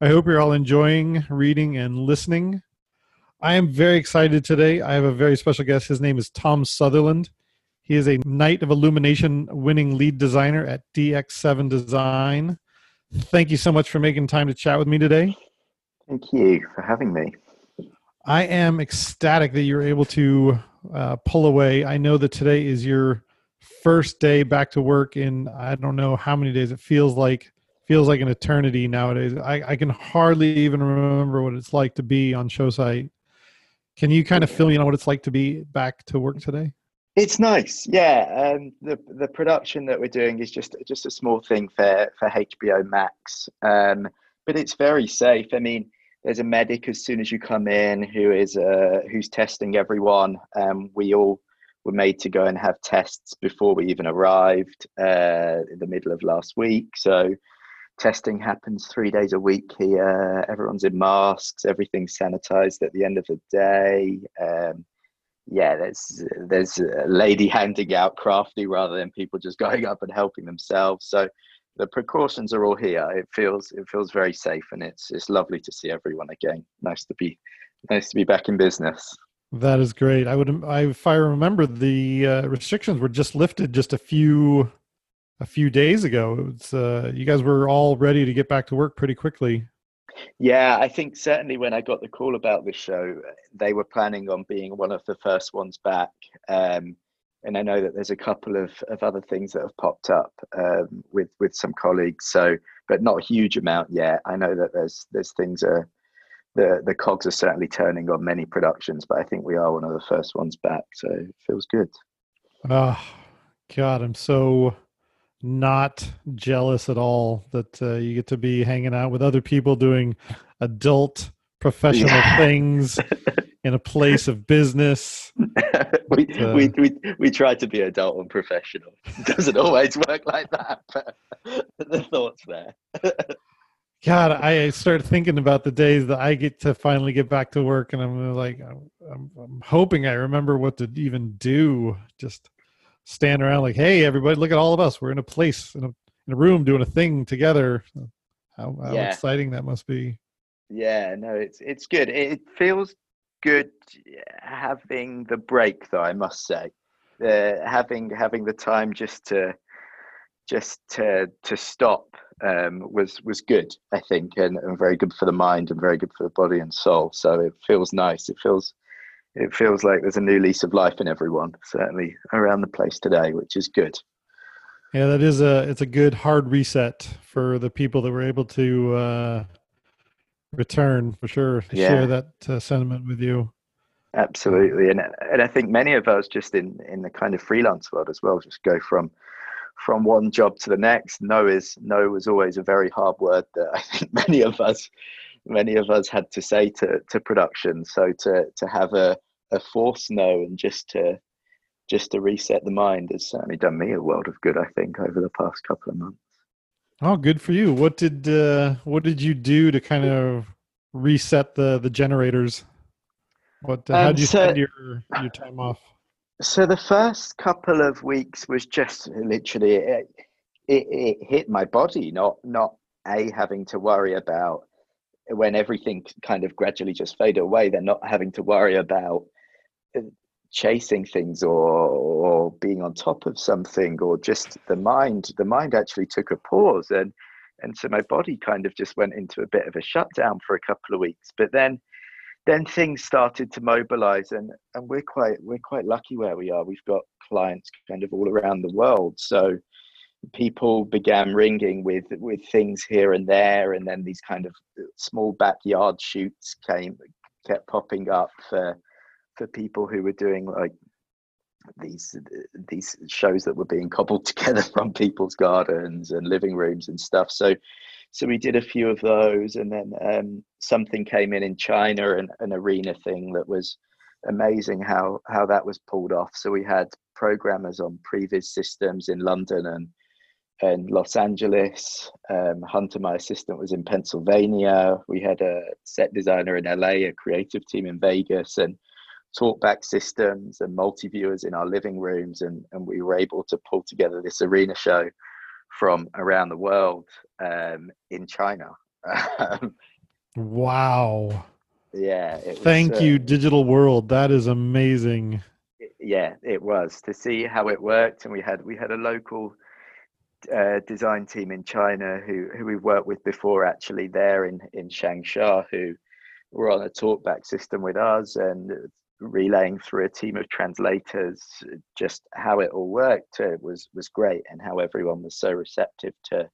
I hope you're all enjoying reading and listening. I am very excited today. I have a very special guest. His name is Tom Sutherland. He is a Knight of Illumination winning lead designer at DX7 Design. Thank you so much for making time to chat with me today. Thank you for having me. I am ecstatic that you're able to uh, pull away. I know that today is your first day back to work in I don't know how many days. It feels like feels like an eternity nowadays. I, I can hardly even remember what it's like to be on show site. Can you kind of fill me in on what it's like to be back to work today? It's nice, yeah. Um, the the production that we're doing is just just a small thing for for HBO Max, um, but it's very safe. I mean, there's a medic as soon as you come in who is uh, who's testing everyone. Um, we all were made to go and have tests before we even arrived uh, in the middle of last week. So testing happens three days a week here. Everyone's in masks. Everything's sanitized at the end of the day. Um, yeah, there's there's a lady handing out crafty rather than people just going up and helping themselves. So the precautions are all here. It feels it feels very safe, and it's it's lovely to see everyone again. Nice to be nice to be back in business. That is great. I would, I, if I remember, the uh, restrictions were just lifted just a few a few days ago. It was, uh, you guys were all ready to get back to work pretty quickly. Yeah, I think certainly when I got the call about this show, they were planning on being one of the first ones back. Um, and I know that there's a couple of, of other things that have popped up um, with with some colleagues. So, but not a huge amount yet. I know that there's there's things are the the cogs are certainly turning on many productions, but I think we are one of the first ones back. So it feels good. Oh God, I'm so not jealous at all that uh, you get to be hanging out with other people doing adult professional yeah. things in a place of business. we, uh, we, we, we try to be adult and professional. It doesn't always work like that, but the thoughts there. God, I started thinking about the days that I get to finally get back to work, and I'm like, I'm, I'm hoping I remember what to even do. Just stand around like, hey, everybody, look at all of us. We're in a place in a, in a room doing a thing together. How, how yeah. exciting that must be. Yeah, no, it's it's good. It feels good having the break, though. I must say, uh, having having the time just to just to to stop um, was was good. I think, and, and very good for the mind and very good for the body and soul. So it feels nice. It feels it feels like there's a new lease of life in everyone, certainly around the place today, which is good. Yeah, that is a it's a good hard reset for the people that were able to uh, return for sure. To yeah. share that uh, sentiment with you. Absolutely, and and I think many of us just in in the kind of freelance world as well, just go from from one job to the next. No is no was always a very hard word that I think many of us many of us had to say to to production. So to to have a a force no and just to just to reset the mind has certainly done me a world of good. I think over the past couple of months. Oh, good for you! What did uh, what did you do to kind of reset the the generators? What uh, um, how did you so, spend your your time off? So the first couple of weeks was just literally it, it, it hit my body, not not a having to worry about when everything kind of gradually just faded away. They're not having to worry about Uh, chasing things or or being on top of something or just the mind the mind actually took a pause and and so my body kind of just went into a bit of a shutdown for a couple of weeks. But then then things started to mobilize and and we're quite we're quite lucky where we are. We've got clients kind of all around the world. So people began ringing with with things here and there and then these kind of small backyard shoots came kept popping up for for people who were doing like these these shows that were being cobbled together from people's gardens and living rooms and stuff. So so we did a few of those and then um, something came in in china and an arena thing that was amazing how how that was pulled off. So we had programmers on previs systems in london and and los angeles. Um, hunter my assistant was in pennsylvania. We had a set designer in la a creative team in vegas and talkback systems and multi-viewers in our living rooms and, and we were able to pull together this arena show from around the world um, in China. wow. Yeah. Thank was, uh, you, Digital World. That is amazing. Yeah, it was to see how it worked, and we had we had a local uh, design team in China who who we worked with before actually there in in Changsha who were on a talkback system with us and relaying through a team of translators just how it all worked uh, was was great and how everyone was so receptive to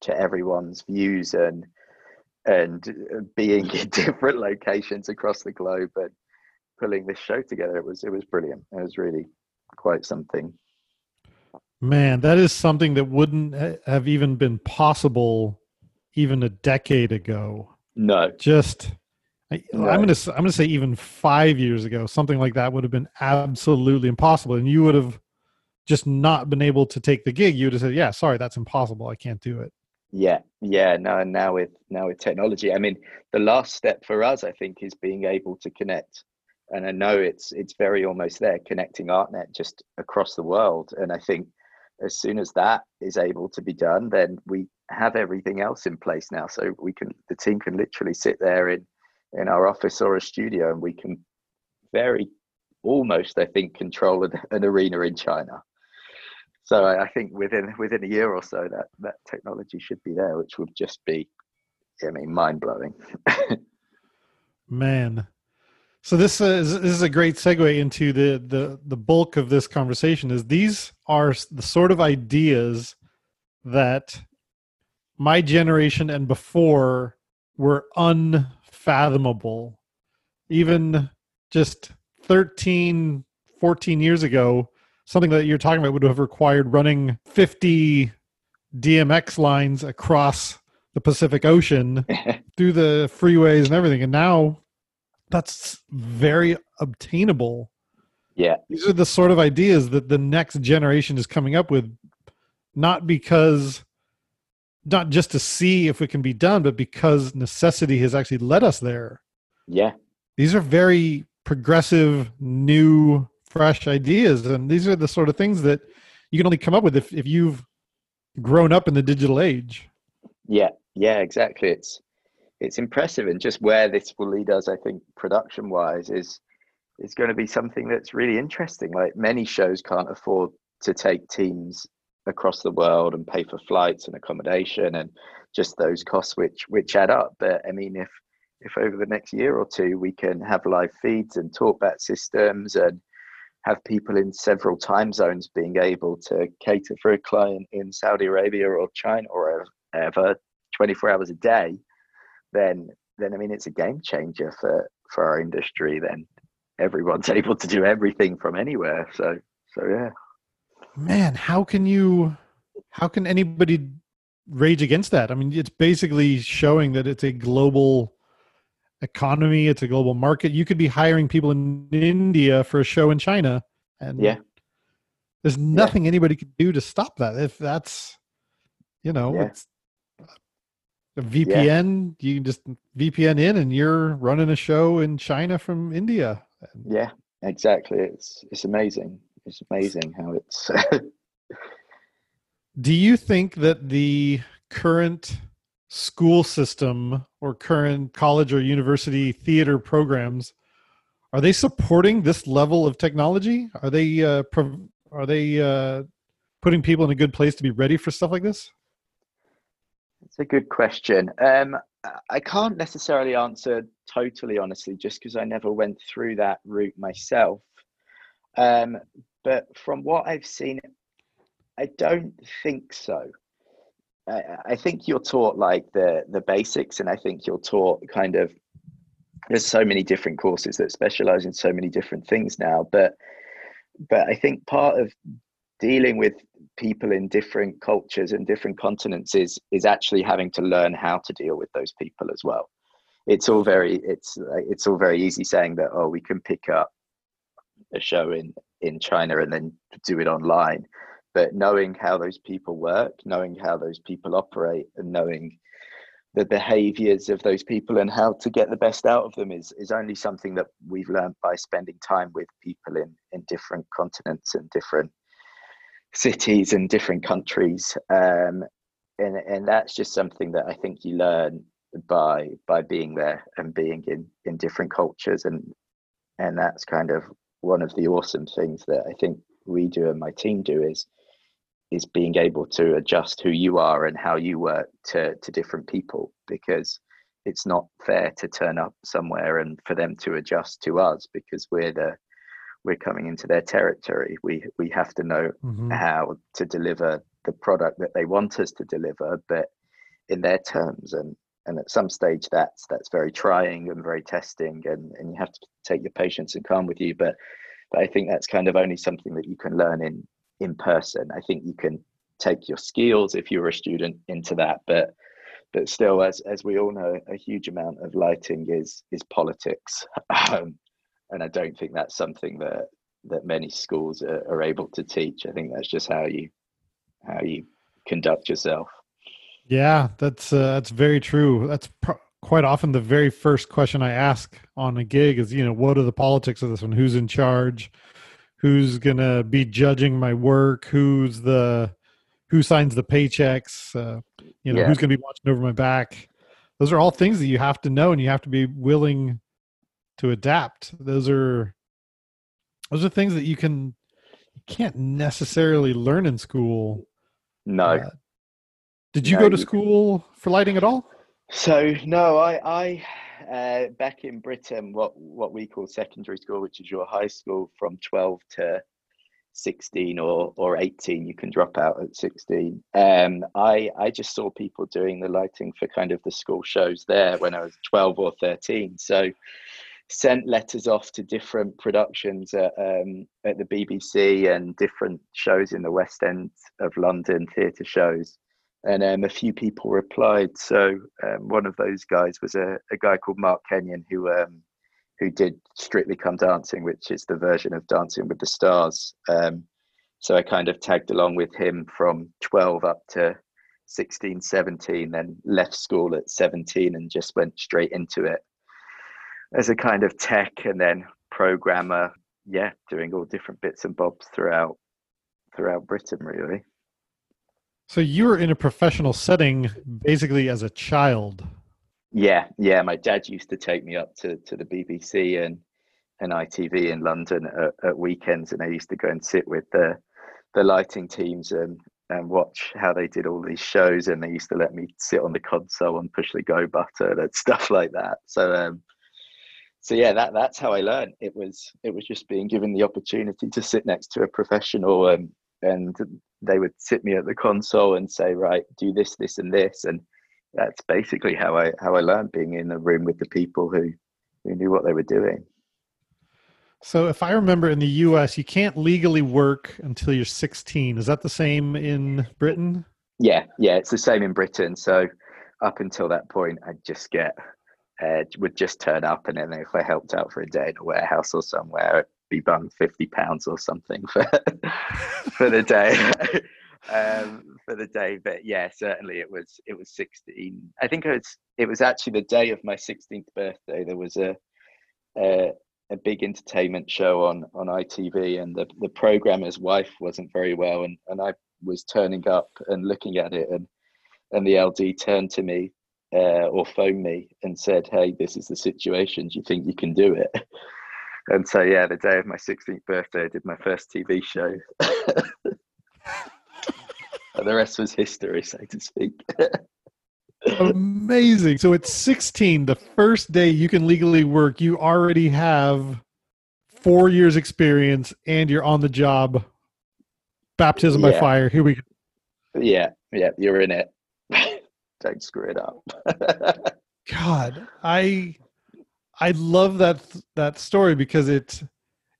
to everyone's views and and uh, being in different locations across the globe and pulling this show together. It was it was brilliant. It was really quite something. Man that is something that wouldn't have even been possible even a decade ago. No. Just I, am gonna I'm gonna say even five years ago, something like that would have been absolutely impossible, and you would have just not been able to take the gig. You would have said, "Yeah, sorry, that's impossible. I can't do it." Yeah, yeah. No, now with now with technology, I mean, the last step for us, I think, is being able to connect. And I know it's it's very almost there, connecting ArtNet just across the world. And I think as soon as that is able to be done, then we have everything else in place now. So we can the team can literally sit there in in our office or a studio, and we can very almost, I think, control an arena in China. So I think within within a year or so, that that technology should be there, which would just be, I mean, mind blowing. Man, so this is this is a great segue into the the the bulk of this conversation. Is these are the sort of ideas that my generation and before were un unfathomable. Even just 13, 14 years ago, something that you're talking about would have required running 50 DMX lines across the Pacific Ocean through the freeways and everything. And now that's very obtainable. Yeah. These are the sort of ideas that the next generation is coming up with, not because not just to see if it can be done, but because necessity has actually led us there. Yeah. These are very progressive, new, fresh ideas. And these are the sort of things that you can only come up with if, if you've grown up in the digital age. Yeah, yeah, exactly. It's it's impressive and just where this will lead us, I think, production wise, is is going to be something that's really interesting. Like many shows can't afford to take teams across the world and pay for flights and accommodation and just those costs which which add up but i mean if if over the next year or two we can have live feeds and talkback systems and have people in several time zones being able to cater for a client in Saudi Arabia or China or ever 24 hours a day, then then I mean it's a game changer for for our industry. Then everyone's able to do everything from anywhere. So so yeah man how can you how can anybody rage against that? I mean it's basically showing that it's a global economy it's a global market. You could be hiring people in india for a show in china and yeah. there's nothing yeah. anybody could do to stop that. If that's you know yeah. it's a vpn yeah. you can just vpn in and you're running a show in china from india. Yeah exactly. It's it's amazing it's amazing how it's. Do you think that the current school system or current college or university theater programs are they supporting this level of technology? Are they uh, are they uh, putting people in a good place to be ready for stuff like this? It's a good question. Um, I can't necessarily answer totally honestly, just because I never went through that route myself. Um, but from what I've seen, I don't think so. I, I think you're taught like the the basics, and I think you're taught kind of. There's so many different courses that specialize in so many different things now, but but I think part of dealing with people in different cultures and different continents is is actually having to learn how to deal with those people as well it's all very it's it's all very easy saying that oh we can pick up a show in in china and then do it online. But knowing how those people work knowing how those people operate and knowing the behaviors of those people and how to get the best out of them is is only something that we've learned by spending time with people in in different continents and different cities and different countries. Um, and and that's just something that I think you learn by by being there and being in in different cultures. And and that's kind of one of the awesome things that I think we do and my team do is is being able to adjust who you are and how you work to to different people because it's not fair to turn up somewhere and for them to adjust to us because we're the we're coming into their territory. We we have to know mm-hmm. how to deliver the product that they want us to deliver, but in their terms. And and at some stage, that's that's very trying and very testing, and and you have to take your patience and calm with you. But but I think that's kind of only something that you can learn in in person. I think you can take your skills if you're a student into that, but but still, as as we all know, a huge amount of lighting is is politics. Um, and I don't think that's something that that many schools are, are able to teach. I think that's just how you how you conduct yourself. Yeah, that's uh, that's very true. That's quite often the very first question I ask on a gig is, you know, what are the politics of this one? Who's in charge? Who's gonna be judging my work? Who's the who signs the paychecks? Uh, you know, yeah. who's gonna be watching over my back? Those are all things that you have to know, and you have to be willing to adapt. Those are those are things that you can you can't necessarily learn in school. No. Uh, did you no, go to school for lighting at all? So no, I I uh, back in Britain, what what we call secondary school, which is your high school from twelve to 16 or or 18 you can drop out at 16 um i i just saw people doing the lighting for kind of the school shows there when i was 12 or 13 so sent letters off to different productions at, um, at the BBC and different shows in the West End of London, theatre shows. And um, a few people replied. So um, one of those guys was a, a guy called Mark Kenyon who um, who did Strictly Come Dancing, which is the version of Dancing with the Stars. Um, so I kind of tagged along with him from 12 up to 16, 17, then left school at 17 and just went straight into it as a kind of tech and then programmer yeah doing all different bits and bobs throughout throughout britain really so you were in a professional setting basically as a child yeah yeah my dad used to take me up to, to the bbc and and itv in london at, at weekends and i used to go and sit with the the lighting teams and and watch how they did all these shows and they used to let me sit on the console and push the go button and stuff like that so um, so yeah, that that's how I learned. It was it was just being given the opportunity to sit next to a professional, and and they would sit me at the console and say, right, do this, this, and this, and that's basically how I how I learned being in a room with the people who who knew what they were doing. So, if I remember, in the U.S., you can't legally work until you're 16. Is that the same in Britain? Yeah, yeah, it's the same in Britain. So, up until that point, I'd just get uh, would just turn up, and then if I helped out for a day in a warehouse or somewhere, be bung fifty pounds or something for for the day. um, for the day, but yeah, certainly it was it was sixteen. I think it was it was actually the day of my sixteenth birthday. There was a, a a big entertainment show on on ITV, and the the programmer's wife wasn't very well, and and I was turning up and looking at it, and and the LD turned to me uh, or phoned me and said, "Hey, this is the situation. Do you think you can do it?" And so, yeah, the day of my 16th birthday, I did my first TV show. and the rest was history, so to speak. Amazing. So at 16, the first day you can legally work, you already have four years experience and you're on the job. Baptism yeah. by fire. Here we go. Yeah, yeah, you're in it. Don't screw it up. God, I I love that that story because it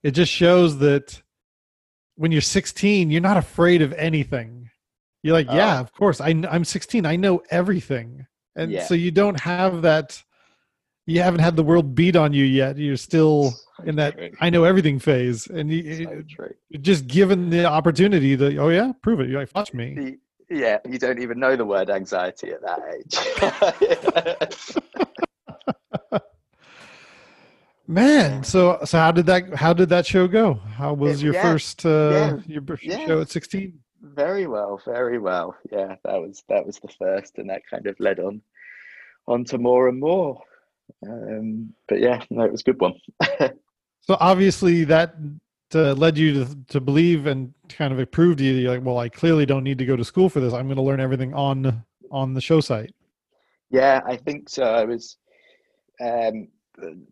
it just shows that when you're 16, you're not afraid of anything. You're like, yeah, oh. of course. I I'm 16. I know everything, and yeah. so you don't have that. You haven't had the world beat on you yet. You're still so in that true. I know everything phase, and you, so just given the opportunity to, oh yeah, prove it. You're like, watch me. Yeah, you don't even know the word anxiety at that age. Man, so so how did that how did that show go? How was your yeah, first uh, yeah, your yeah. show at sixteen? Very well, very well. Yeah, that was that was the first, and that kind of led on on to more and more. Um, but yeah, no, it was a good one. so obviously that uh, led you to, to believe and kind of approved you. You're like, well, I clearly don't need to go to school for this. I'm going to learn everything on on the show site. Yeah, I think so. I was um,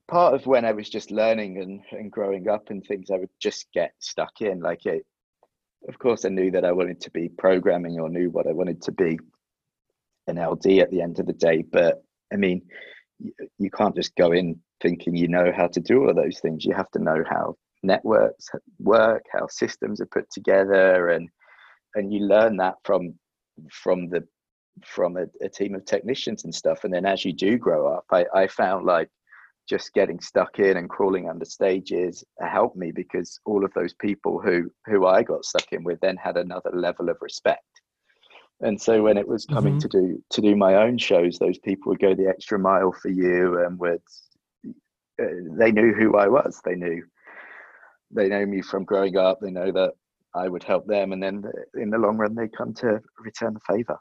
part of when I was just learning and, and growing up and things. I would just get stuck in. Like, it, of course, I knew that I wanted to be programming or knew what I wanted to be an LD at the end of the day. But I mean, you, you can't just go in thinking you know how to do all of those things. You have to know how networks work, how systems are put together, and and you learn that from from the from a, a, team of technicians and stuff. And then as you do grow up, I, I found like just getting stuck in and crawling under stages helped me because all of those people who who I got stuck in with then had another level of respect. And so when it was coming mm-hmm. to do to do my own shows, those people would go the extra mile for you and would uh, they knew who I was. They knew they know me from growing up. They know that I would help them, and then in the long run, they come to return the favor.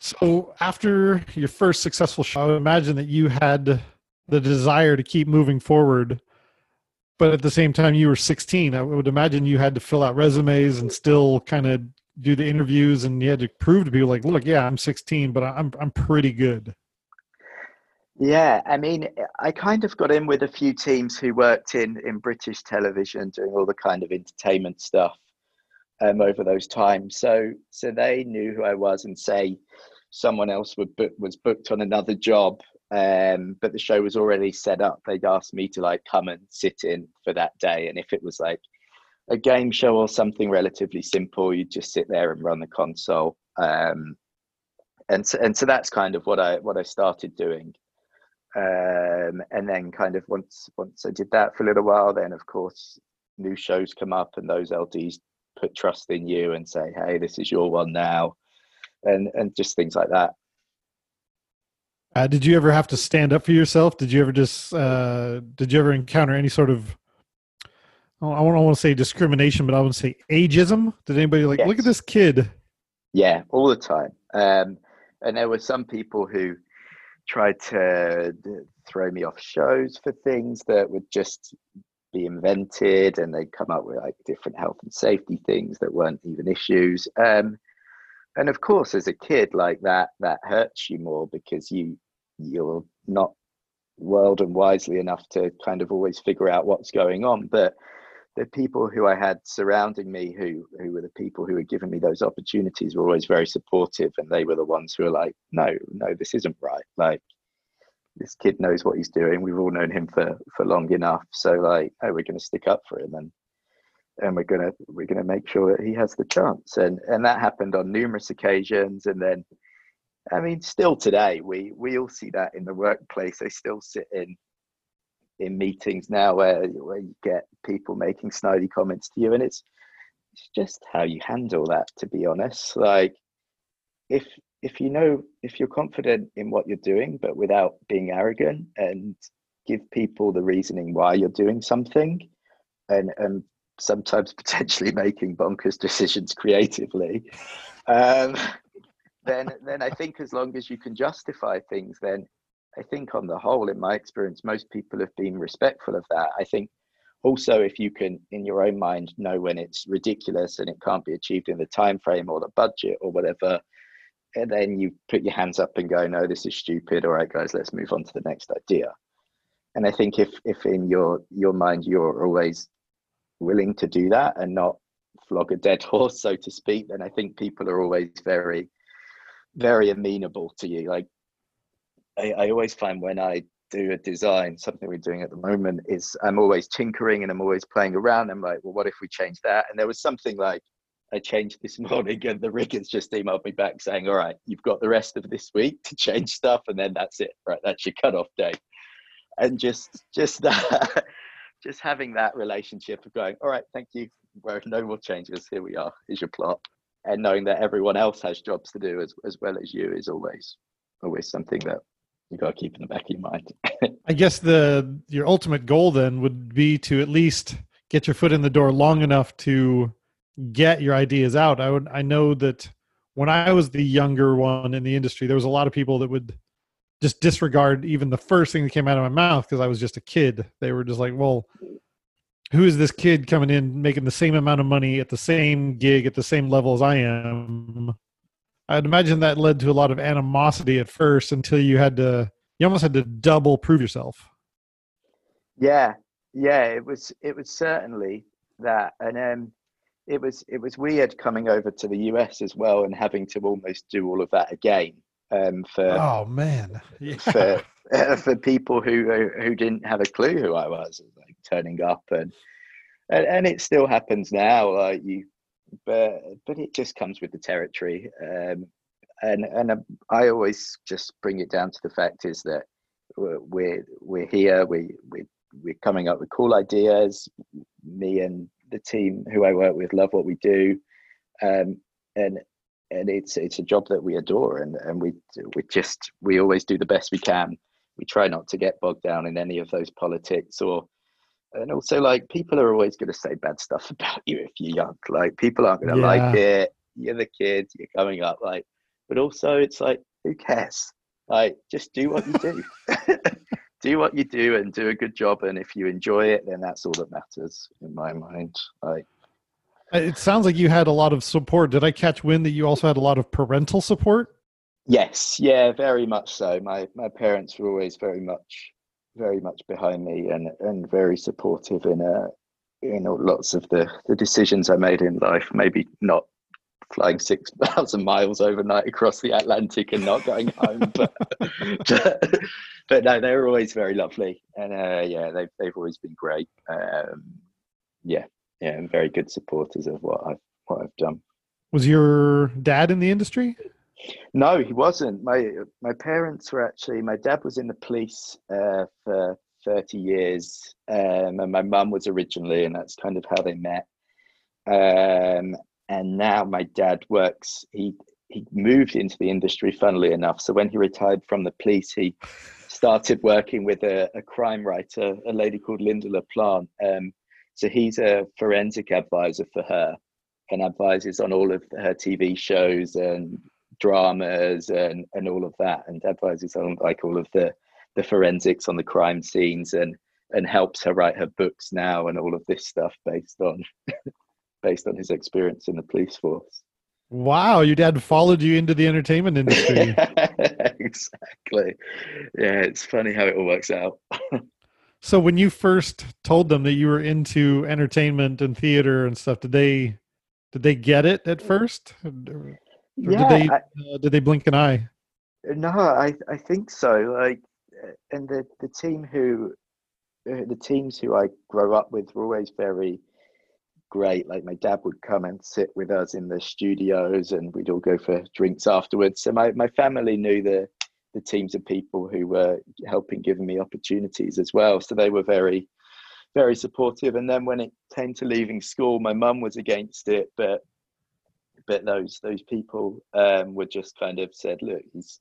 So, after your first successful show, I would imagine that you had the desire to keep moving forward, but at the same time, you were 16. I would imagine you had to fill out resumes and still kind of do the interviews, and you had to prove to people like, "Look, yeah, I'm 16, but I'm I'm pretty good." Yeah, I mean, I kind of got in with a few teams who worked in in British television, doing all the kind of entertainment stuff um, over those times. So, so they knew who I was, and say someone else book, was booked on another job, um, but the show was already set up. They'd asked me to like come and sit in for that day, and if it was like a game show or something relatively simple, you'd just sit there and run the console. Um, and so, and so that's kind of what I what I started doing um, and then kind of once once I did that for a little while, then of course new shows come up and those LDs put trust in you and say, "Hey, this is your one now," and and just things like that. Uh, did you ever have to stand up for yourself? Did you ever just uh, did you ever encounter any sort of I don't want to say discrimination, but I would say ageism. Did anybody like yes. look at this kid? Yeah, all the time. Um, and there were some people who tried to throw me off shows for things that were just be invented and they'd come up with like different health and safety things that weren't even issues um, and of course as a kid like that that hurts you more because you you're not world and wisely enough to kind of always figure out what's going on but the people who I had surrounding me, who who were the people who were giving me those opportunities, were always very supportive, and they were the ones who were like, "No, no, this isn't right. Like, this kid knows what he's doing. We've all known him for for long enough. So, like, oh, we're going to stick up for him, and and we're gonna we're gonna make sure that he has the chance." And and that happened on numerous occasions, and then. I mean, still today, we we all see that in the workplace. They still sit in in meetings now where where you get people making snidey comments to you, and it's it's just how you handle that. To be honest, like if if you know if you're confident in what you're doing, but without being arrogant and give people the reasoning why you're doing something, and and sometimes potentially making bonkers decisions creatively. Um, then, then I think as long as you can justify things, then I think on the whole, in my experience, most people have been respectful of that. I think also if you can in your own mind know when it's ridiculous and it can't be achieved in the time frame or the budget or whatever and then you put your hands up and go, no, this is stupid. All right, guys, let's move on to the next idea. And I think if if in your your mind you're always willing to do that and not flog a dead horse, so to speak, then I think people are always very, very amenable to you. Like I, I always find when I do a design, something we're doing at the moment is I'm always tinkering and I'm always playing around. I'm like, well, what if we change that? And there was something like I changed this morning and the riggers just emailed me back saying, all right, you've got the rest of this week to change stuff and then that's it. Right. That's your cutoff date. And just just that just having that relationship of going, all right, thank you. No more changes. Here we are. Is your plot. And knowing that everyone else has jobs to do as as well as you is always always something that you got to keep in the back of your mind. I guess the your ultimate goal then would be to at least get your foot in the door long enough to get your ideas out. I would I know that when I was the younger one in the industry, there was a lot of people that would just disregard even the first thing that came out of my mouth because I was just a kid. They were just like, "Well, who is this kid coming in making the same amount of money at the same gig at the same level as I am?" I'd imagine that led to a lot of animosity at first until you had to you almost had to double prove yourself. Yeah, yeah, it was it was certainly that, and um, it was it was weird coming over to the US as well and having to almost do all of that again. Um, for oh man, yeah. for uh, for people who who didn't have a clue who I was, like turning up and and, and it still happens now. Like you but but it just comes with the territory. Um, and and um, I always just bring it down to the fact is that we're we're here. We we we're coming up with cool ideas. Me and the team who I work with love what we do, um, and and it's it's a job that we adore, and and we we just we always do the best we can. We try not to get bogged down in any of those politics or and also like people are always going to say bad stuff about you if you're young like people aren't going to yeah. like it you're the kids you're coming up like but also it's like who cares like just do what you do do what you do and do a good job and if you enjoy it then that's all that matters in my mind. Like it sounds like you had a lot of support. Did i catch wind that you also had a lot of parental support? Yes. Yeah very much so. My my parents were always very much very much behind me and and very supportive in uh in lots of the the decisions I made in life. Maybe not flying six thousand miles overnight across the Atlantic and not going home, but but no, they were always very lovely, and uh, yeah, they've they've always been great. Um, yeah, yeah, and very good supporters of what I've what I've done. Was your dad in the industry? No, he wasn't. My my parents were actually. My dad was in the police uh, for thirty years, um, and my mum was originally, and that's kind of how they met. Um, and now my dad works. He he moved into the industry, funnily enough. So when he retired from the police, he started working with a, a crime writer, a lady called Lynda La Plante. Um, so he's a forensic advisor for her and advises on all of her TV shows and dramas and and all of that, and advises on like all of the the forensics on the crime scenes and and helps her write her books now and all of this stuff based on based on his experience in the police force. Wow, your dad followed you into the entertainment industry. exactly. Yeah, it's funny how it all works out. so when you first told them that you were into entertainment and theater and stuff, did they did they get it at first? Or yeah, did they I, uh, did they blink an eye? No, I I think so. Like, and the the team who uh, the teams who I grow up with were always very great. Like my dad would come and sit with us in the studios, and we'd all go for drinks afterwards. So my my family knew the the teams of people who were helping giving me opportunities as well. So they were very very supportive. And then when it came to leaving school, my mum was against it, but but those those people um, were just kind of said, look, he's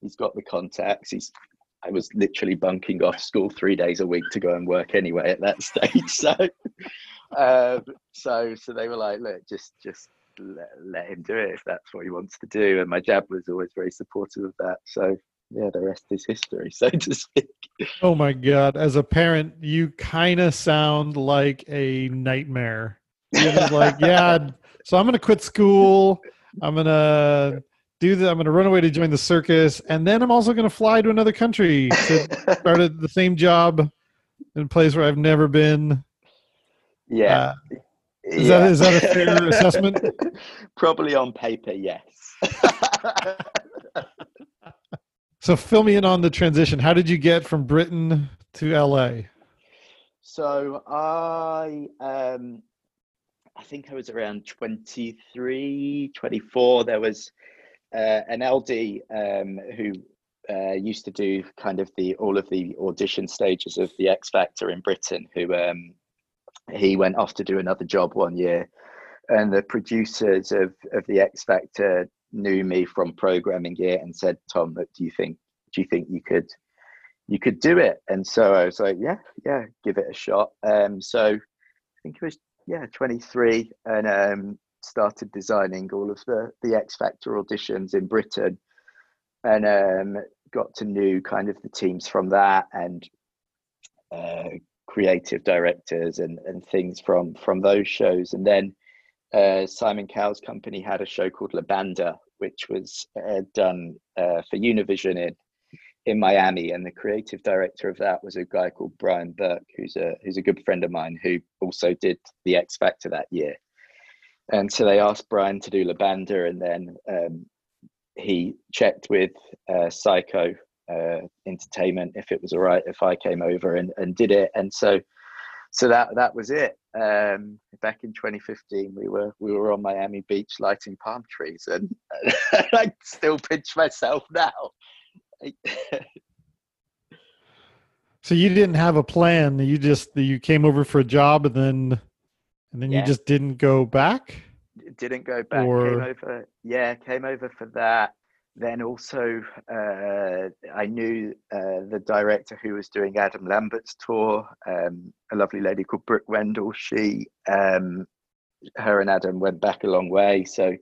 he's got the contacts. He's I was literally bunking off school three days a week to go and work anyway at that stage. So, um, so so they were like, look, just just let, let him do it if that's what he wants to do. And my dad was always very supportive of that. So yeah, the rest is history, so to speak. Oh my god! As a parent, you kind of sound like a nightmare. You're like, yeah, so I'm going to quit school. I'm going to do that. I'm going to run away to join the circus, and then I'm also going to fly to another country to start the same job in a place where I've never been. Yeah. Uh, is yeah. that is that a fair assessment? Probably on paper, yes. so fill me in on the transition. How did you get from Britain to LA? So I um I think I was around 23, 24. There was uh, an LD um, who uh, used to do kind of the all of the audition stages of the X Factor in Britain. Who um, he went off to do another job one year, and the producers of of the X Factor knew me from programming it and said, "Tom, do you think do you think you could?" You could do it, and so I was like, "Yeah, yeah, give it a shot." Um, so I think it was yeah 23 and um, started designing all of the the X Factor auditions in Britain, and um, got to know kind of the teams from that and uh, creative directors and and things from from those shows, and then uh, Simon Cowell's company had a show called La Banda, which was uh, done uh, for Univision in in Miami, and the creative director of that was a guy called Brian Burke, who's a who's a good friend of mine who also did the X Factor that year. And so they asked Brian to do La Banda, and then um, he checked with uh, Syco uh, Entertainment if it was all right if I came over and, and did it. And so so that that was it. Um, back in 2015, we were we were on Miami Beach lighting palm trees, and, and I still pinch myself now so you didn't have a plan. You just you came over for a job and then and then yeah. you just didn't go back. Didn't go back. Or... Came over. Yeah, came over for that. Then also, uh, I knew uh, the director who was doing Adam Lambert's tour, um, a lovely lady called Brooke Wendle. She, um, her and Adam went back a long way, so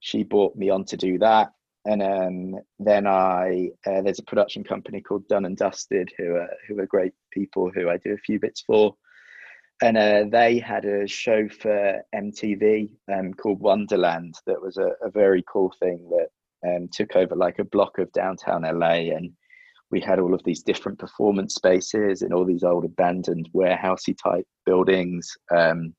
she brought me on to do that and um, then I uh, there's a production company called Done and Dusted who are who are great people who I do a few bits for, and uh, they had a show for MTV um, called Wonderland that was a, a very cool thing that um, took over like a block of downtown LA and we had all of these different performance spaces in all these old abandoned warehousey type buildings. Um,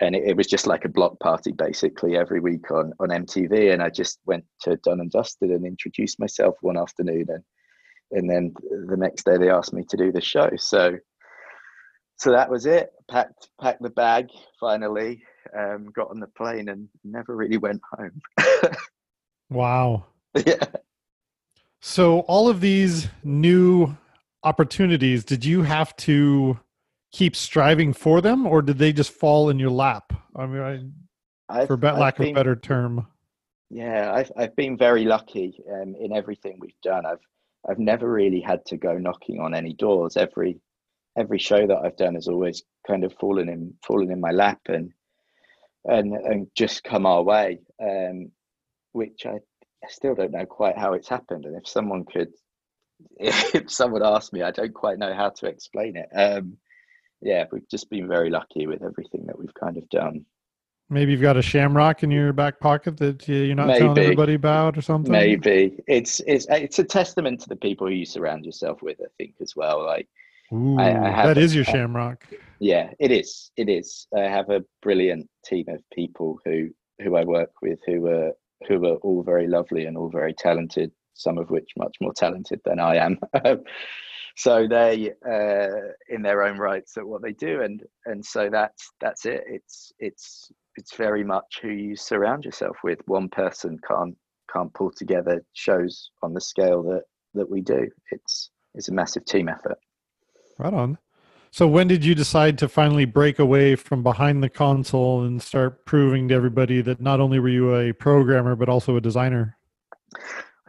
and it, it, was just like a block party basically every week on on MTV. And I just went to Done and Dusted and introduced myself one afternoon, and and then the next day they asked me to do the show. So so that was it. Packed packed the bag finally. Um, got on the plane and never really went home. wow. Yeah. So all of these new opportunities, did you have to keep striving for them, or did they just fall in your lap? I mean, I, for lack been, of a better term. Yeah, I've I've been very lucky um, in everything we've done. I've I've never really had to go knocking on any doors. Every every show that I've done has always kind of fallen in fallen in my lap and and and just come our way. Um, which I, I still don't know quite how it's happened. And if someone could, if someone asked me, I don't quite know how to explain it. Um, yeah, we've just been very lucky with everything that we've kind of done. Maybe you've got a shamrock in your back pocket that you're not Maybe. telling everybody about, or something. Maybe it's it's it's a testament to the people who you surround yourself with. I think as well. Like, Ooh, I, I have, that is your shamrock. Yeah, it is. It is. I have a brilliant team of people who who I work with who are who are all very lovely and all very talented. Some of which much more talented than I am. so they uh, in their own rights at what they do and and so that's that's it it's it's it's very much who you surround yourself with one person can't can't pull together shows on the scale that that we do it's it's a massive team effort right on so when did you decide to finally break away from behind the console and start proving to everybody that not only were you a programmer but also a designer?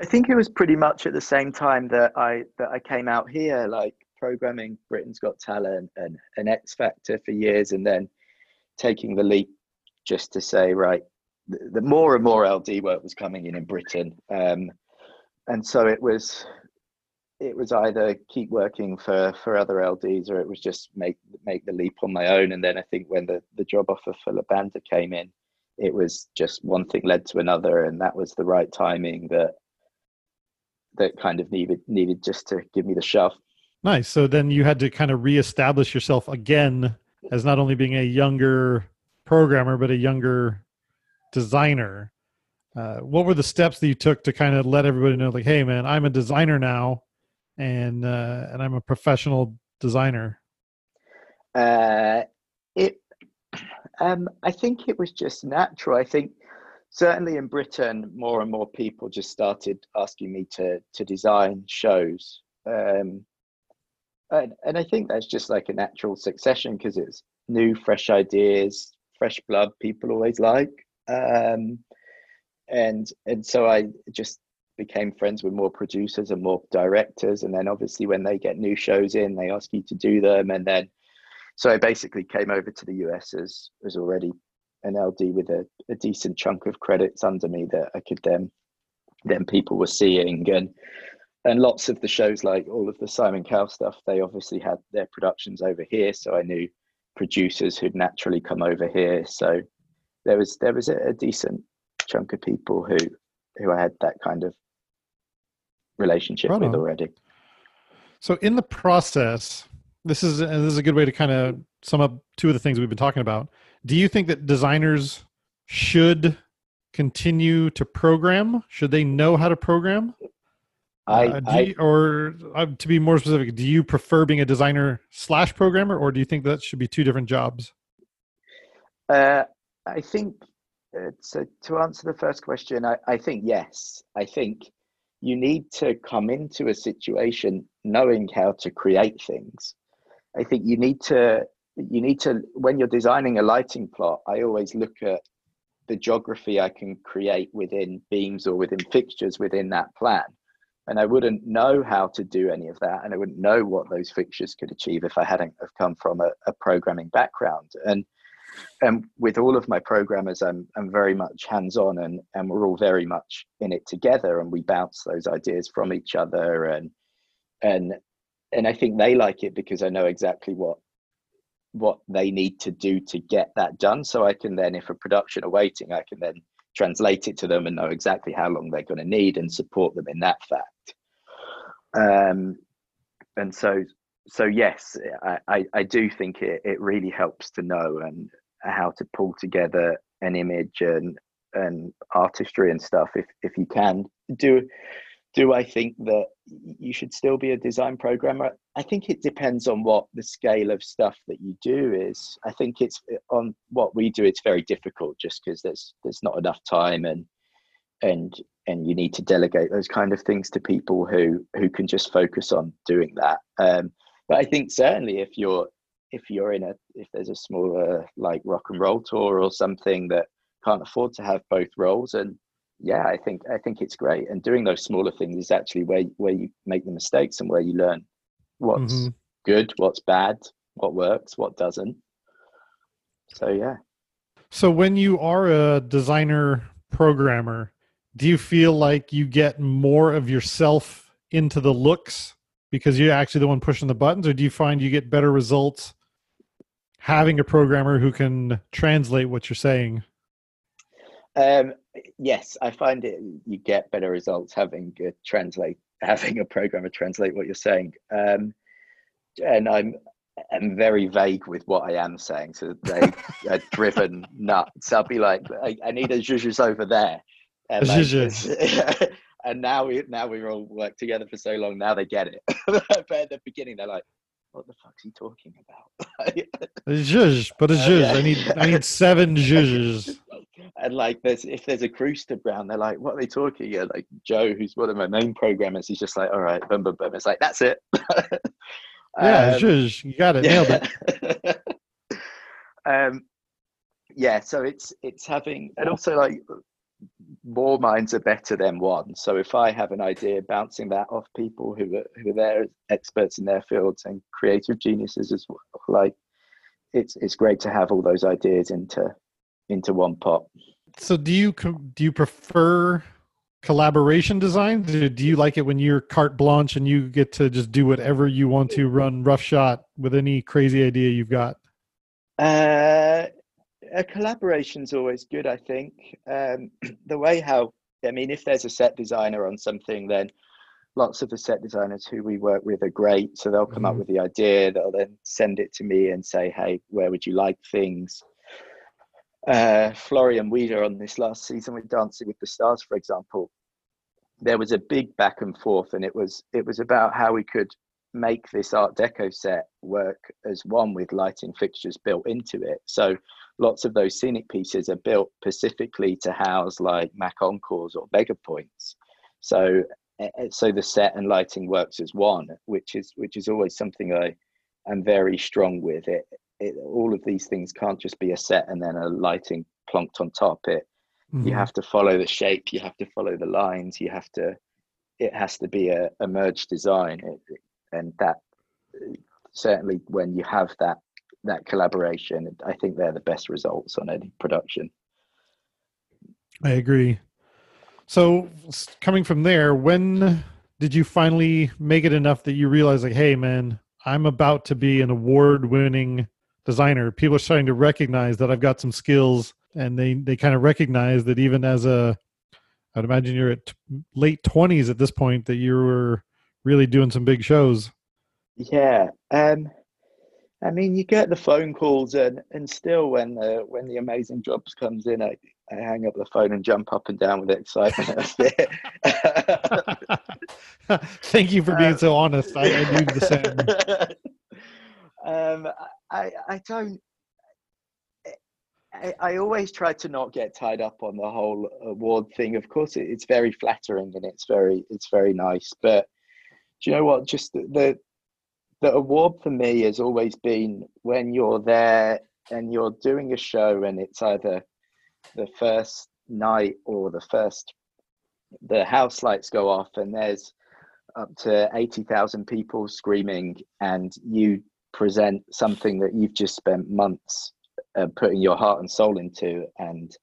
I think it was pretty much at the same time that I that I came out here, like programming Britain's Got Talent and an X Factor for years, and then taking the leap just to say, right, the, the more and more LD work was coming in in Britain, um, and so it was it was either keep working for for other LDs or it was just make make the leap on my own. And then I think when the the job offer for La Banda came in, it was just one thing led to another, and that was the right timing that that kind of needed needed just to give me the shove. Nice. So then you had to kind of reestablish yourself again as not only being a younger programmer but a younger designer. Uh, what were the steps that you took to kind of let everybody know, like, hey, man, I'm a designer now, and uh, and I'm a professional designer? Uh, it, um, I think it was just natural. I think certainly in Britain, more and more people just started asking me to to design shows. Um, and, and I think that's just like a natural succession because it's new, fresh ideas, fresh blood. People always like, um, and and so I just became friends with more producers and more directors. And then obviously when they get new shows in, they ask you to do them. And then so I basically came over to the US as as already an LD with a, a decent chunk of credits under me that I could then then people were seeing and and lots of the shows like all of the Simon Cowell stuff they obviously had their productions over here so I knew producers who'd naturally come over here so there was there was a, a decent chunk of people who who I had that kind of relationship right with already so in the process this is this is a good way to kind of sum up two of the things we've been talking about do you think that designers should continue to program? Should they know how to program? I, uh, I or uh, to be more specific, do you prefer being a designer slash programmer, or do you think that should be two different jobs? Uh, I think uh, so. To answer the first question, I, I think yes. I think you need to come into a situation knowing how to create things. I think you need to you need to when you're designing a lighting plot i always look at the geography i can create within beams or within fixtures within that plan and i wouldn't know how to do any of that and i wouldn't know what those fixtures could achieve if i hadn't have come from a, a programming background and and with all of my programmers i'm i'm very much hands on and and we're all very much in it together and we bounce those ideas from each other and and and i think they like it because i know exactly what what they need to do to get that done. So i can then if a production are waiting i can then translate it to them and know exactly how long they're going to need and support them in that fact. Um, and so so yes I, I, I do think it, it really helps to know and how to pull together an image and and artistry and stuff if if you can do do I think that you should still be a design programmer? I think it depends on what the scale of stuff that you do is. I think it's on what we do. It's very difficult just because there's there's not enough time and and and you need to delegate those kind of things to people who who can just focus on doing that. Um, but I think certainly if you're if you're in a if there's a smaller like rock and roll tour or something that can't afford to have both roles and yeah, I think I think it's great. And doing those smaller things is actually where where you make the mistakes and where you learn what's mm-hmm. good, what's bad, what works, what doesn't. So yeah. So when you are a designer programmer, do you feel like you get more of yourself into the looks because you're actually the one pushing the buttons, or do you find you get better results having a programmer who can translate what you're saying? Um, yes, I find it you get better results having a translate having a programmer translate what you're saying. Um, and I'm am very vague with what I am saying, so they are driven nuts. I'll be like, I, I need a zhuzhes over there. And, like, and now we now we've all worked together for so long. Now they get it. but at the beginning, they're like, "What the fuck's he talking about?" zhuzh, but a zhuzh. I need I need seven zhuzhes and like there's if there's a cruise to Brown, they're like, what are they talking? Yeah, like Joe, who's one of my main programmers, he's just like, all right, boom, boom, boom. It's like that's it. yeah, um, shush, you got it, yeah. nailed it. um, yeah, so it's it's having and also like more minds are better than one. So if I have an idea, bouncing that off people who are who are there experts in their fields and creative geniuses as well, like it's it's great to have all those ideas into into one pot. So do you do you prefer collaboration design? Do, do you like it when you're carte blanche and you get to just do whatever you want to run rough shot with any crazy idea you've got? Uh, a collaboration's always good. I think um, the way how I mean, if there's a set designer on something, then lots of the set designers who we work with are great. So they'll come mm-hmm. up with the idea, they'll then send it to me and say, "Hey, where would you like things?" Uh, Florian Wieder on this last season with Dancing with the Stars, for example, there was a big back and forth, and it was it was about how we could make this Art Deco set work as one with lighting fixtures built into it. So lots of those scenic pieces are built specifically to house like Mac Encores or MegaPointes. So eh, eh, so the set and lighting works as one, which is which is always something I am very strong with. It, it all of these things can't just be a set and then a lighting plonked on top. It mm-hmm. you have to follow the shape, you have to follow the lines, you have to. It has to be a, a merged design, it, and that eh, certainly when you have that that collaboration, I think they're the best results on any production. I agree. So coming from there, when did you finally make it enough that you realize like, hey man, I'm about to be an award winning designer. People are starting to recognize that I've got some skills and they, they kind of recognize that even as a, I'd imagine you're at late twenties at this point that you were really doing some big shows. Yeah. Um, I mean, you get the phone calls, and and still, when the when the amazing jobs comes in, I, I hang up the phone and jump up and down with excitement. Thank you for being um, so honest. I, I do the same. Um, I I don't. I, I, always try to not get tied up on the whole award thing. Of course, it, it's very flattering and it's very it's very nice. But do you know what? Just the, the the award for me has always been when you're there and you're doing a show and it's either the first night or the first the house lights go off and there's up to 80,000 people screaming and you present something that you've just spent months uh, putting your heart and soul into and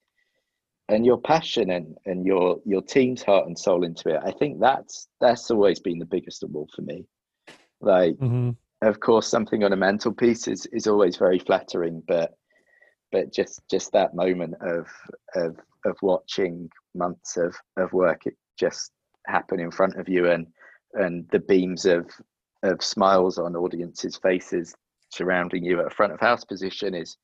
and your passion and, and your your team's heart and soul into it. I think that's that's always been the biggest award for me like, mm-hmm. of course, something on a mantelpiece is is always very flattering, but but just just that moment of of of watching months of of work it just happen in front of you and and the beams of of smiles on audiences faces surrounding you at a front of house position is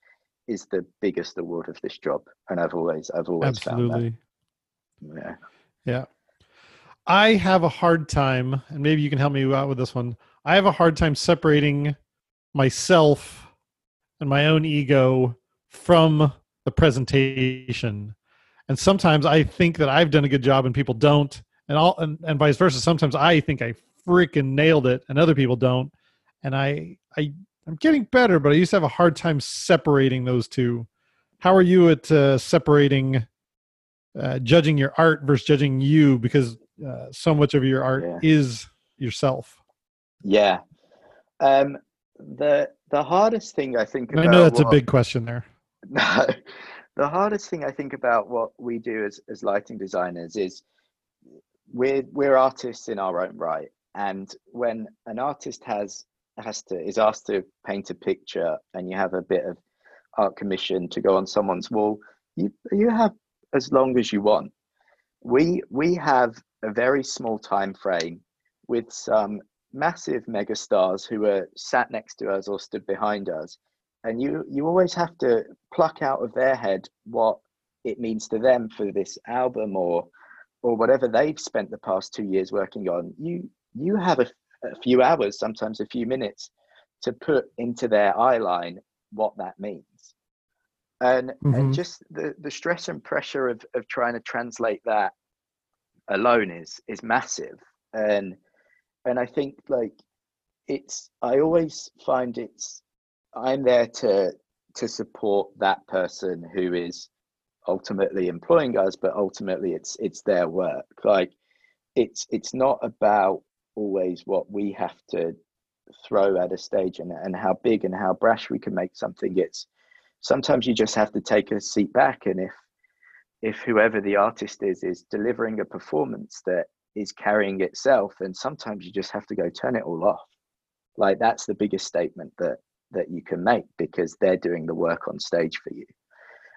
is the biggest award of this job and i've always i've always absolutely found that. yeah yeah i have a hard time and maybe you can help me out with this one I have a hard time separating myself and my own ego from the presentation. And sometimes I think that I've done a good job and people don't, and all and, and vice versa. Sometimes I think I freaking nailed it and other people don't. And I I I'm getting better, but I used to have a hard time separating those two. How are you at uh, separating uh, judging your art versus judging you? Because uh, so much of your art yeah. is yourself. Yeah. Um, the the hardest thing I think I know that's what, a big question there. No, the hardest thing I think about what we do as as lighting designers is we're we're artists in our own right, and when an artist has has to is asked to paint a picture, and you have a bit of art commission to go on someone's wall, you you have as long as you want. We we have a very small time frame with some massive megastars who are sat next to us or stood behind us. And you you always have to pluck out of their head what it means to them for this album or or whatever they've spent the past two years working on. You you have a, a few hours sometimes a few minutes to put into their eye line what that means. And mm-hmm. and just the the stress and pressure of of trying to translate that alone is is massive. And and I think like it's I always find it's I'm there to to support that person who is ultimately employing us, but ultimately it's it's their work. Like it's it's not about always what we have to throw at a stage and, and how big and how brash we can make something. It's sometimes you just have to take a seat back and if if whoever the artist is is delivering a performance that is carrying itself and sometimes you just have to go turn it all off like that's the biggest statement that that you can make because they're doing the work on stage for you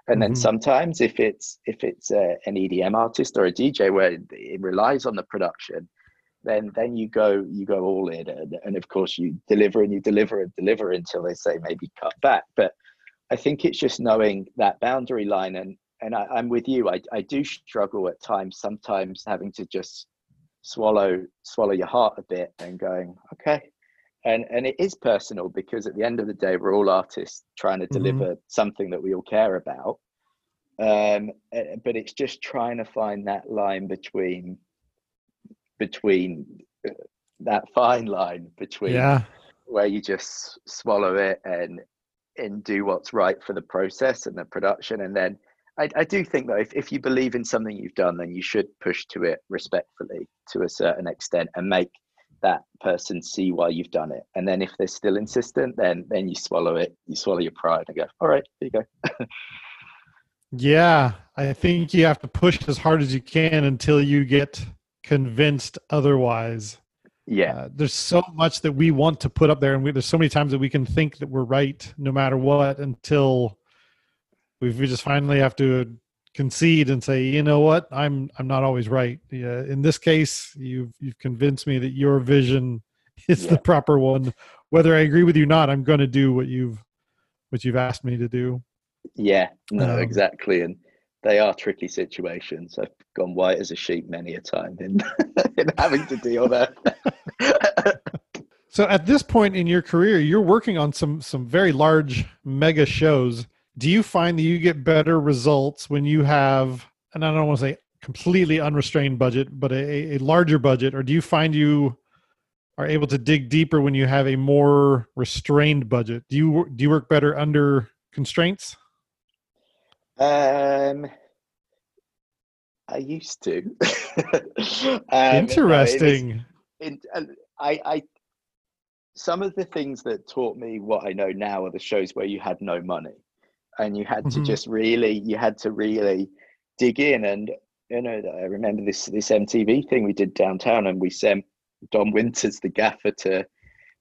And then mm-hmm. sometimes if it's if it's a, an EDM artist or a DJ where it relies on the production, then then you go you go all in and, and of course you deliver and you deliver and deliver until they say maybe cut back. But I think it's just knowing that boundary line and and I, am with you. I, I do struggle at times, sometimes having to just swallow swallow your heart a bit and going, okay. And and it is personal because at the end of the day, we're all artists trying to mm-hmm. deliver mm-hmm. something that we all care about. Um, but it's just trying to find that line between between uh, that fine line between yeah. where you just swallow it and and do what's right for the process and the production and then I, I do think though if, if you believe in something you've done then you should push to it respectfully to a certain extent and make that person see why you've done it. And then if they're still insistent then then you swallow it you swallow your pride and go all right here you go. Yeah i think you have to push as hard as you can until you get convinced otherwise. Yeah. Uh, there's so much that we want to put up there and we, there's so many times that we can think that we're right no matter what until we just finally have to concede and say you know what? I'm i'm not always right. Yeah, in this case you've you've convinced me that your vision is yeah. the proper one. Whether i agree with you or not i'm going to do what you've what you've asked me to do. Yeah no um, exactly and they are tricky situations. I've gone white as a sheep many a time in, in having to deal that so at this point in your career you're working on some some very large mega shows do you find that you get better results when you have and i don't want to say completely unrestrained budget but a, a larger budget or do you find you are able to dig deeper when you have a more restrained budget? Do you do you work better under constraints? Um i used to. Um, interesting. in, I, I some of the things that taught me what i know now are the shows where you had no money and you had to mm-hmm. just really you had to really dig in. And you know i remember this this mtv thing we did downtown and we sent don winters the gaffer to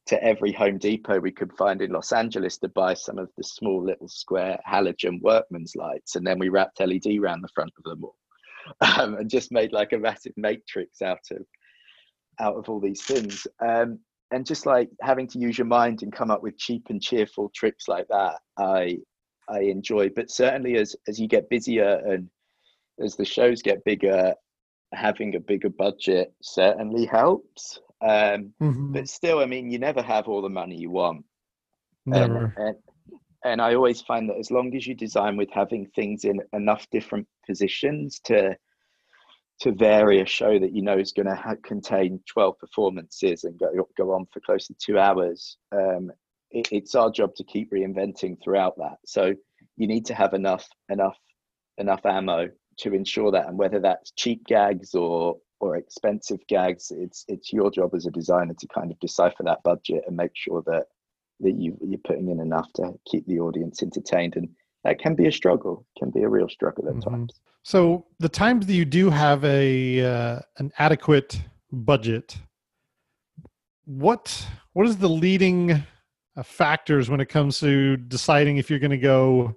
to every home depot we could find in los angeles to buy some of the small little square halogen workman's lights. And then we wrapped led around the front of them all um, and just made like a massive matrix out of out of all these things. Um, and just like having to use your mind and come up with cheap and cheerful tricks like that i I enjoy. But certainly, as as you get busier and as the shows get bigger, having a bigger budget certainly helps. Um, mm-hmm. But still, I mean, you never have all the money you want. Never. And, and, and I always find that as long as you design with having things in enough different positions to to vary a show that you know is going to ha- contain 12 performances and go, go on for close to two hours um, it, it's our job to keep reinventing throughout that. So you need to have enough enough enough ammo to ensure that, and whether that's cheap gags or or expensive gags, it's it's your job as a designer to kind of decipher that budget and make sure that that you you're putting in enough to keep the audience entertained and that can be a struggle can be a real struggle at mm-hmm. times so the times that you do have a uh, an adequate budget what what is the leading factors when it comes to deciding if you're going to go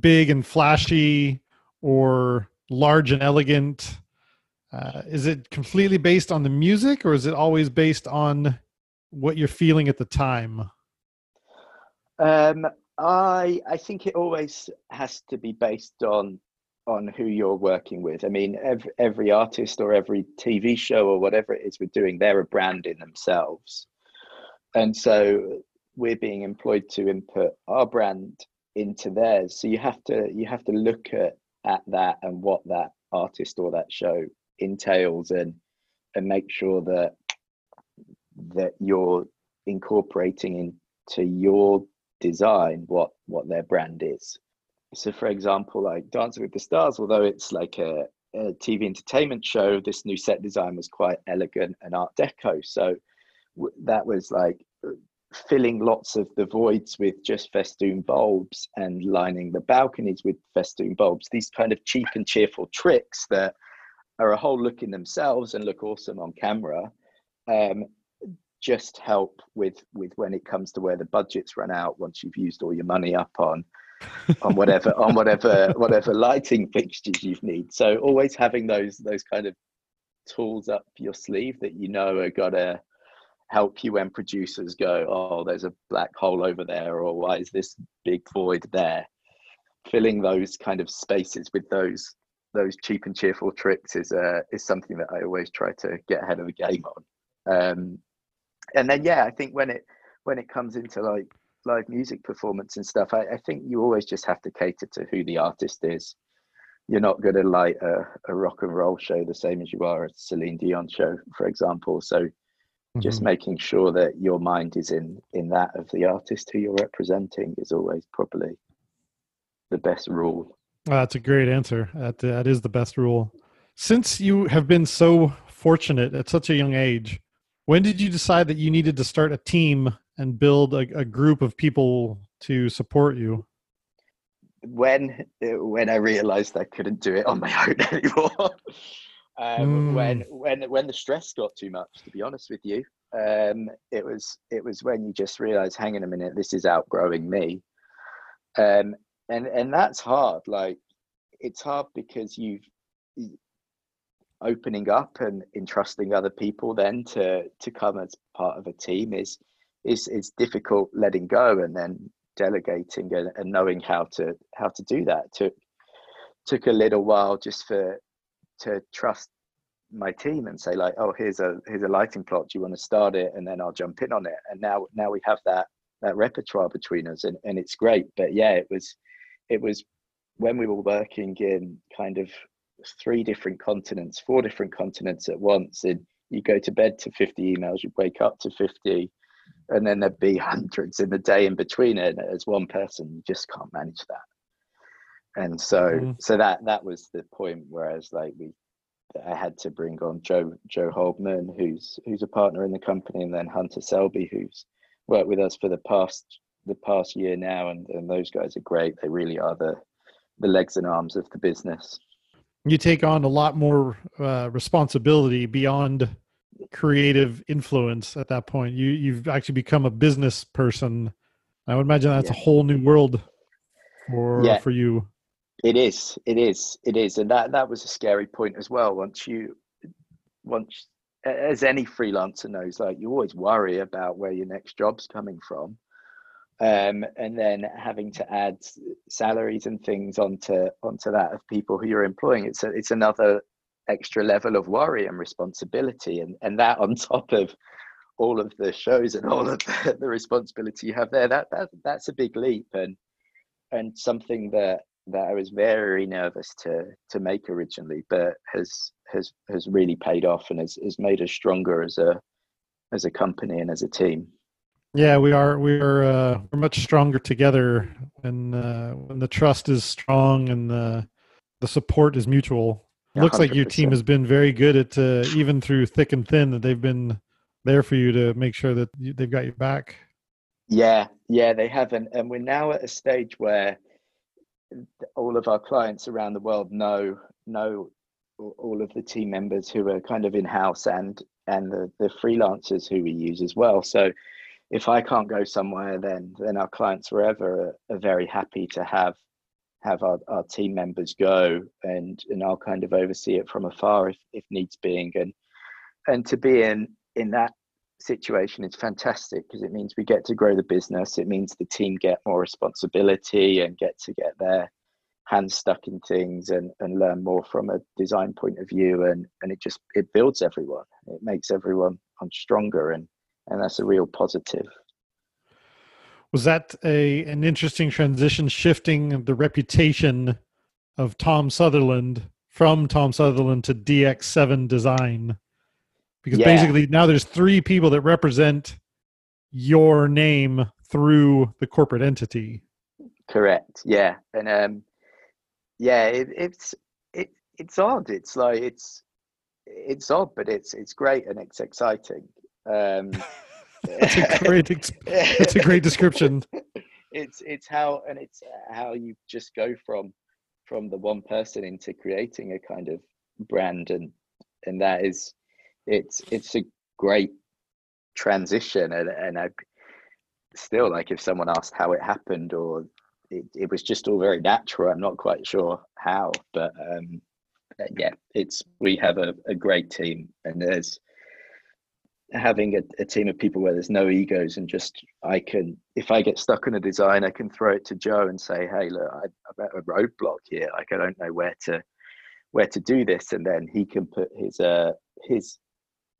big and flashy or large and elegant? Uh, is it completely based on the music or is it always based on what you're feeling at the time? Um, I I think it always has to be based on on who you're working with. I mean, every, every artist or every TV show or whatever it is we're doing, they're a brand in themselves. And so we're being employed to input our brand into theirs. So you have to you have to look at at that and what that artist or that show entails and and make sure that that you're incorporating into your design what what their brand is. So for example, like Dancing with the Stars, although it's like a, a TV entertainment show, this new set design was quite elegant and art deco. So that was like filling lots of the voids with just festoon bulbs and lining the balconies with festoon bulbs. These kind of cheap and cheerful tricks that are a whole look in themselves and look awesome on camera. Um, just help with with when it comes to where the budgets run out once you've used all your money up on on whatever on whatever whatever lighting fixtures you need. So always having those those kind of tools up your sleeve that you know are gonna help you when producers go, oh, there's a black hole over there, or why is this big void there? Filling those kind of spaces with those those cheap and cheerful tricks is uh, is something that I always try to get ahead of the game on. Um, and then yeah, I think when it when it comes into like live music performance and stuff, I, I think you always just have to cater to who the artist is. You're not going to light a, a rock and roll show the same as you are a Celine Dion show, for example. So mm-hmm. just making sure that your mind is in in that of the artist who you're representing is always probably the best rule. that's a great answer. That that is the best rule. Since you have been so fortunate at such a young age, when did you decide that you needed to start a team and build a, a group of people to support you? When when I realized I couldn't do it on my own anymore. Um, mm. When when when the stress got too much, to be honest with you, um, it was it was when you just realize, hang on a minute, this is outgrowing me, um, and and that's hard. Like it's hard because you've opening up and entrusting other people then to to come as part of a team is is is difficult letting go and then delegating and, and knowing how to how to do that took took a little while just for to trust my team and say like oh here's a here's a lighting plot. Do you want to start it? And then i'll jump in on it. And now now we have that that repertoire between us and, and it's great. But yeah it was it was when we were working in kind of three different continents four different continents at once and you go to bed to 50 emails you wake up to 50 and then there'd be hundreds in the day in between it as one person you just can't manage that and so mm-hmm. so that that was the point whereas like we i had to bring on joe joe holdman who's who's a partner in the company and then hunter selby who's worked with us for the past the past year now and, and those guys are great they really are the the legs and arms of the business you take on a lot more uh, responsibility beyond creative influence at that point. You you've actually become a business person. I would imagine that's yeah. a whole new world for yeah. for you. It is. It is. It is, and that that was a scary point as well. Once you once as any freelancer knows, like you always worry about where your next job's coming from. Um, and then having to add salaries and things onto onto that of people who you're employing, it's a, it's another extra level of worry and responsibility and and that on top of all of the shows and all of the, the responsibility you have there that, that that's a big leap and and something that that I was very nervous to to make originally but has has has really paid off and has, has made us stronger as a as a company and as a team. Yeah we are we are uh, we're much stronger together when uh, when the trust is strong and the the support is mutual. Looks like your team has been very good at uh, even through thick and thin that they've been there for you to make sure that you, they've got your back. Yeah yeah they haven't, and we're now at a stage where all of our clients around the world know know all of the team members who are kind of in house and and the, the freelancers who we use as well. So if i can't go somewhere then then our clients wherever are, are very happy to have have our, our team members go and and I'll kind of oversee it from afar if, if needs being. And and to be in in that situation is fantastic because it means we get to grow the business it means the team get more responsibility and get to get their hands stuck in things and, and learn more from a design point of view and and it just it builds everyone. It makes everyone stronger and and that's a real positive. Was that a an interesting transition shifting the reputation of Tom Sutherland from Tom Sutherland to DX7 design because yeah. basically now there's three people that represent your name through the corporate entity correct yeah and um yeah it, it's it it's odd it's like it's it's odd but it's it's great and it's exciting um that's a great. that's a great description. It's it's how and it's how you just go from from the one person into creating a kind of brand and and that is it's it's a great transition and and I still like if someone asked how it happened or it, it was just all very natural. I'm not quite sure how, but um, yeah, it's we have a, a great team, and there's having a, a, team of people where there's no egos and just I can if I get stuck on a design, I can throw it to Joe and say, "Hey, look, I, I'm a roadblock here. Like I don't know where to where to do this," and then he can put his uh his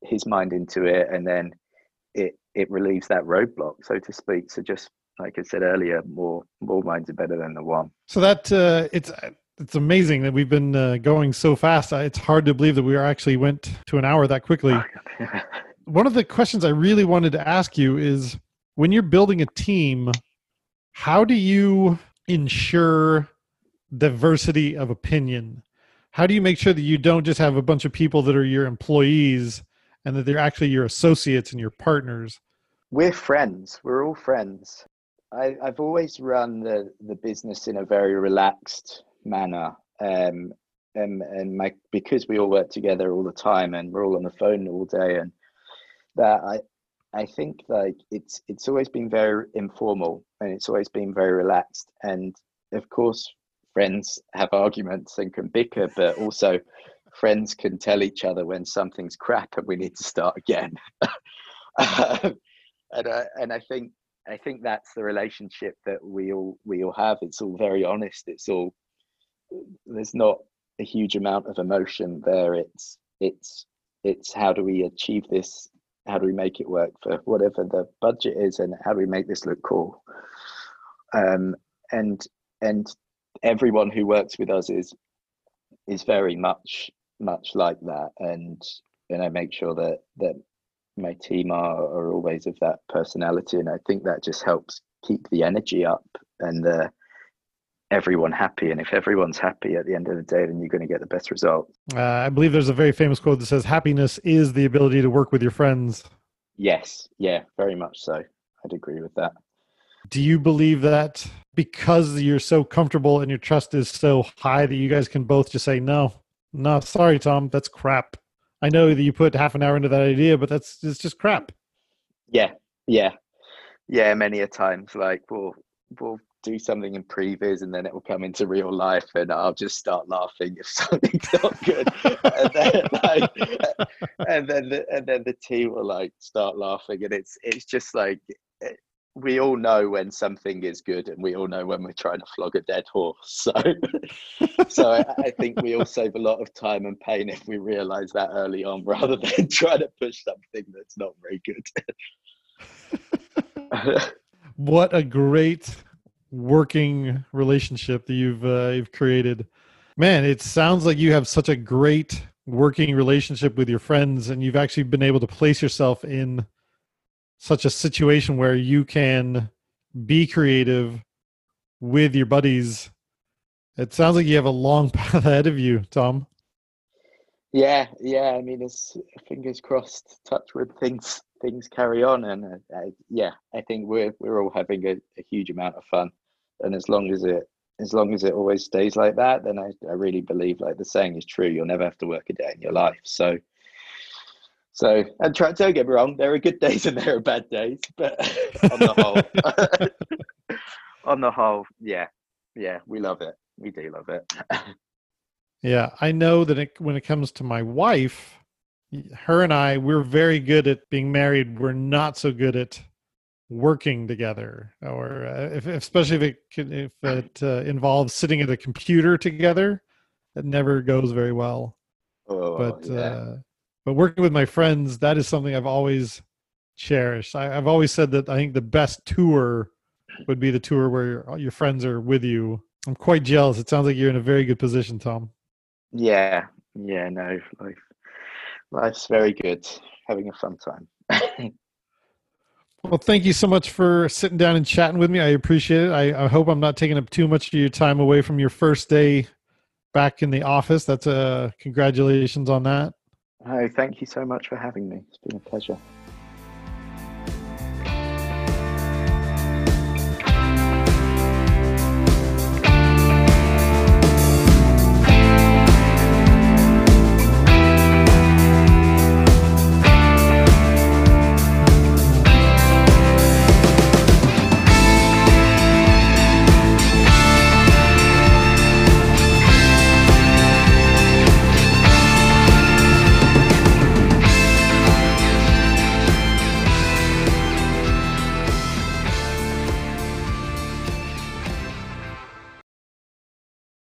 his mind into it, and then it it relieves that roadblock, so to speak. So just like I said earlier, more more minds are better than the one. So that uh, it's it's amazing that we've been uh, going so fast. It's hard to believe that we actually went to an hour that quickly. one of the questions I really wanted to ask you is when you're building a team, how do you ensure diversity of opinion? How do you make sure that you don't just have a bunch of people that are your employees and that they're actually your associates and your partners? We're friends. We're all friends. I, have always run the, the business in a very relaxed manner. Um, and, and my, because we all work together all the time and we're all on the phone all day and that I I think like it's it's always been very informal and it's always been very relaxed and of course friends have arguments and can bicker but also friends can tell each other when something's crap and we need to start again. Um, and I, and I think I think that's the relationship that we all we all have. It's all very honest. It's all there's not a huge amount of emotion there. It's it's it's how do we achieve this? How do we make it work for whatever the budget is and how do we make this look cool? Um, and and everyone who works with us is is very much much like that and and I make sure that that my team are are always of that personality and I think that just helps keep the energy up and the everyone happy. And if everyone's happy at the end of the day, then you're going to get the best result. Uh, I believe there's a very famous quote that says, happiness is the ability to work with your friends. Yes. Yeah, very much so. I'd agree with that. Do you believe that because you're so comfortable and your trust is so high that you guys can both just say, no, no, sorry, Tom, that's crap. I know that you put half an hour into that idea, but that's it's just crap. Yeah. Yeah. Yeah. Many a times like we'll, we'll do something in previs and then it will come into real life and I'll just start laughing if something's not good. and then like, and then the, and then the team will like start laughing and it's it's just like we all know when something is good and we all know when we're trying to flog a dead horse. So so I, I think we all save a lot of time and pain if we realize that early on rather than trying to push something that's not very good. what a great working relationship that you've uh, you've created. Man, it sounds like you have such a great working relationship with your friends, and you've actually been able to place yourself in such a situation where you can be creative with your buddies. It sounds like you have a long path ahead of you, Tom. Yeah, yeah. I mean, it's fingers crossed. Touch with things things carry on, and uh, yeah, I think we're we're all having a, a, huge amount of fun, and as long as it as long as it always stays like that, then I, I really believe like the saying is true. You'll never have to work a day in your life. So, so and try, don't get me wrong, there are good days and there are bad days, but on the whole, on the whole, yeah, yeah, we love it. We do love it. yeah, I know that it, when it comes to my wife her and I, we're very good at being married. We're not so good at working together, or uh, if, especially if it if it uh, involves sitting at a computer together. It never goes very well. Oh, but yeah. uh, but working with my friends, that is something I've always cherished. I, have always said that I think the best tour would be the tour where your, your friends are with you. I'm quite jealous. It sounds like you're in a very good position, Tom. Yeah, yeah, no, like life's very good. Having a fun time. well, thank you so much for sitting down and chatting with me. I appreciate it. I, I, hope I'm not taking up too much of your time away from your first day back in the office. That's a uh, congratulations on that. Oh, thank you so much for having me. It's been a pleasure.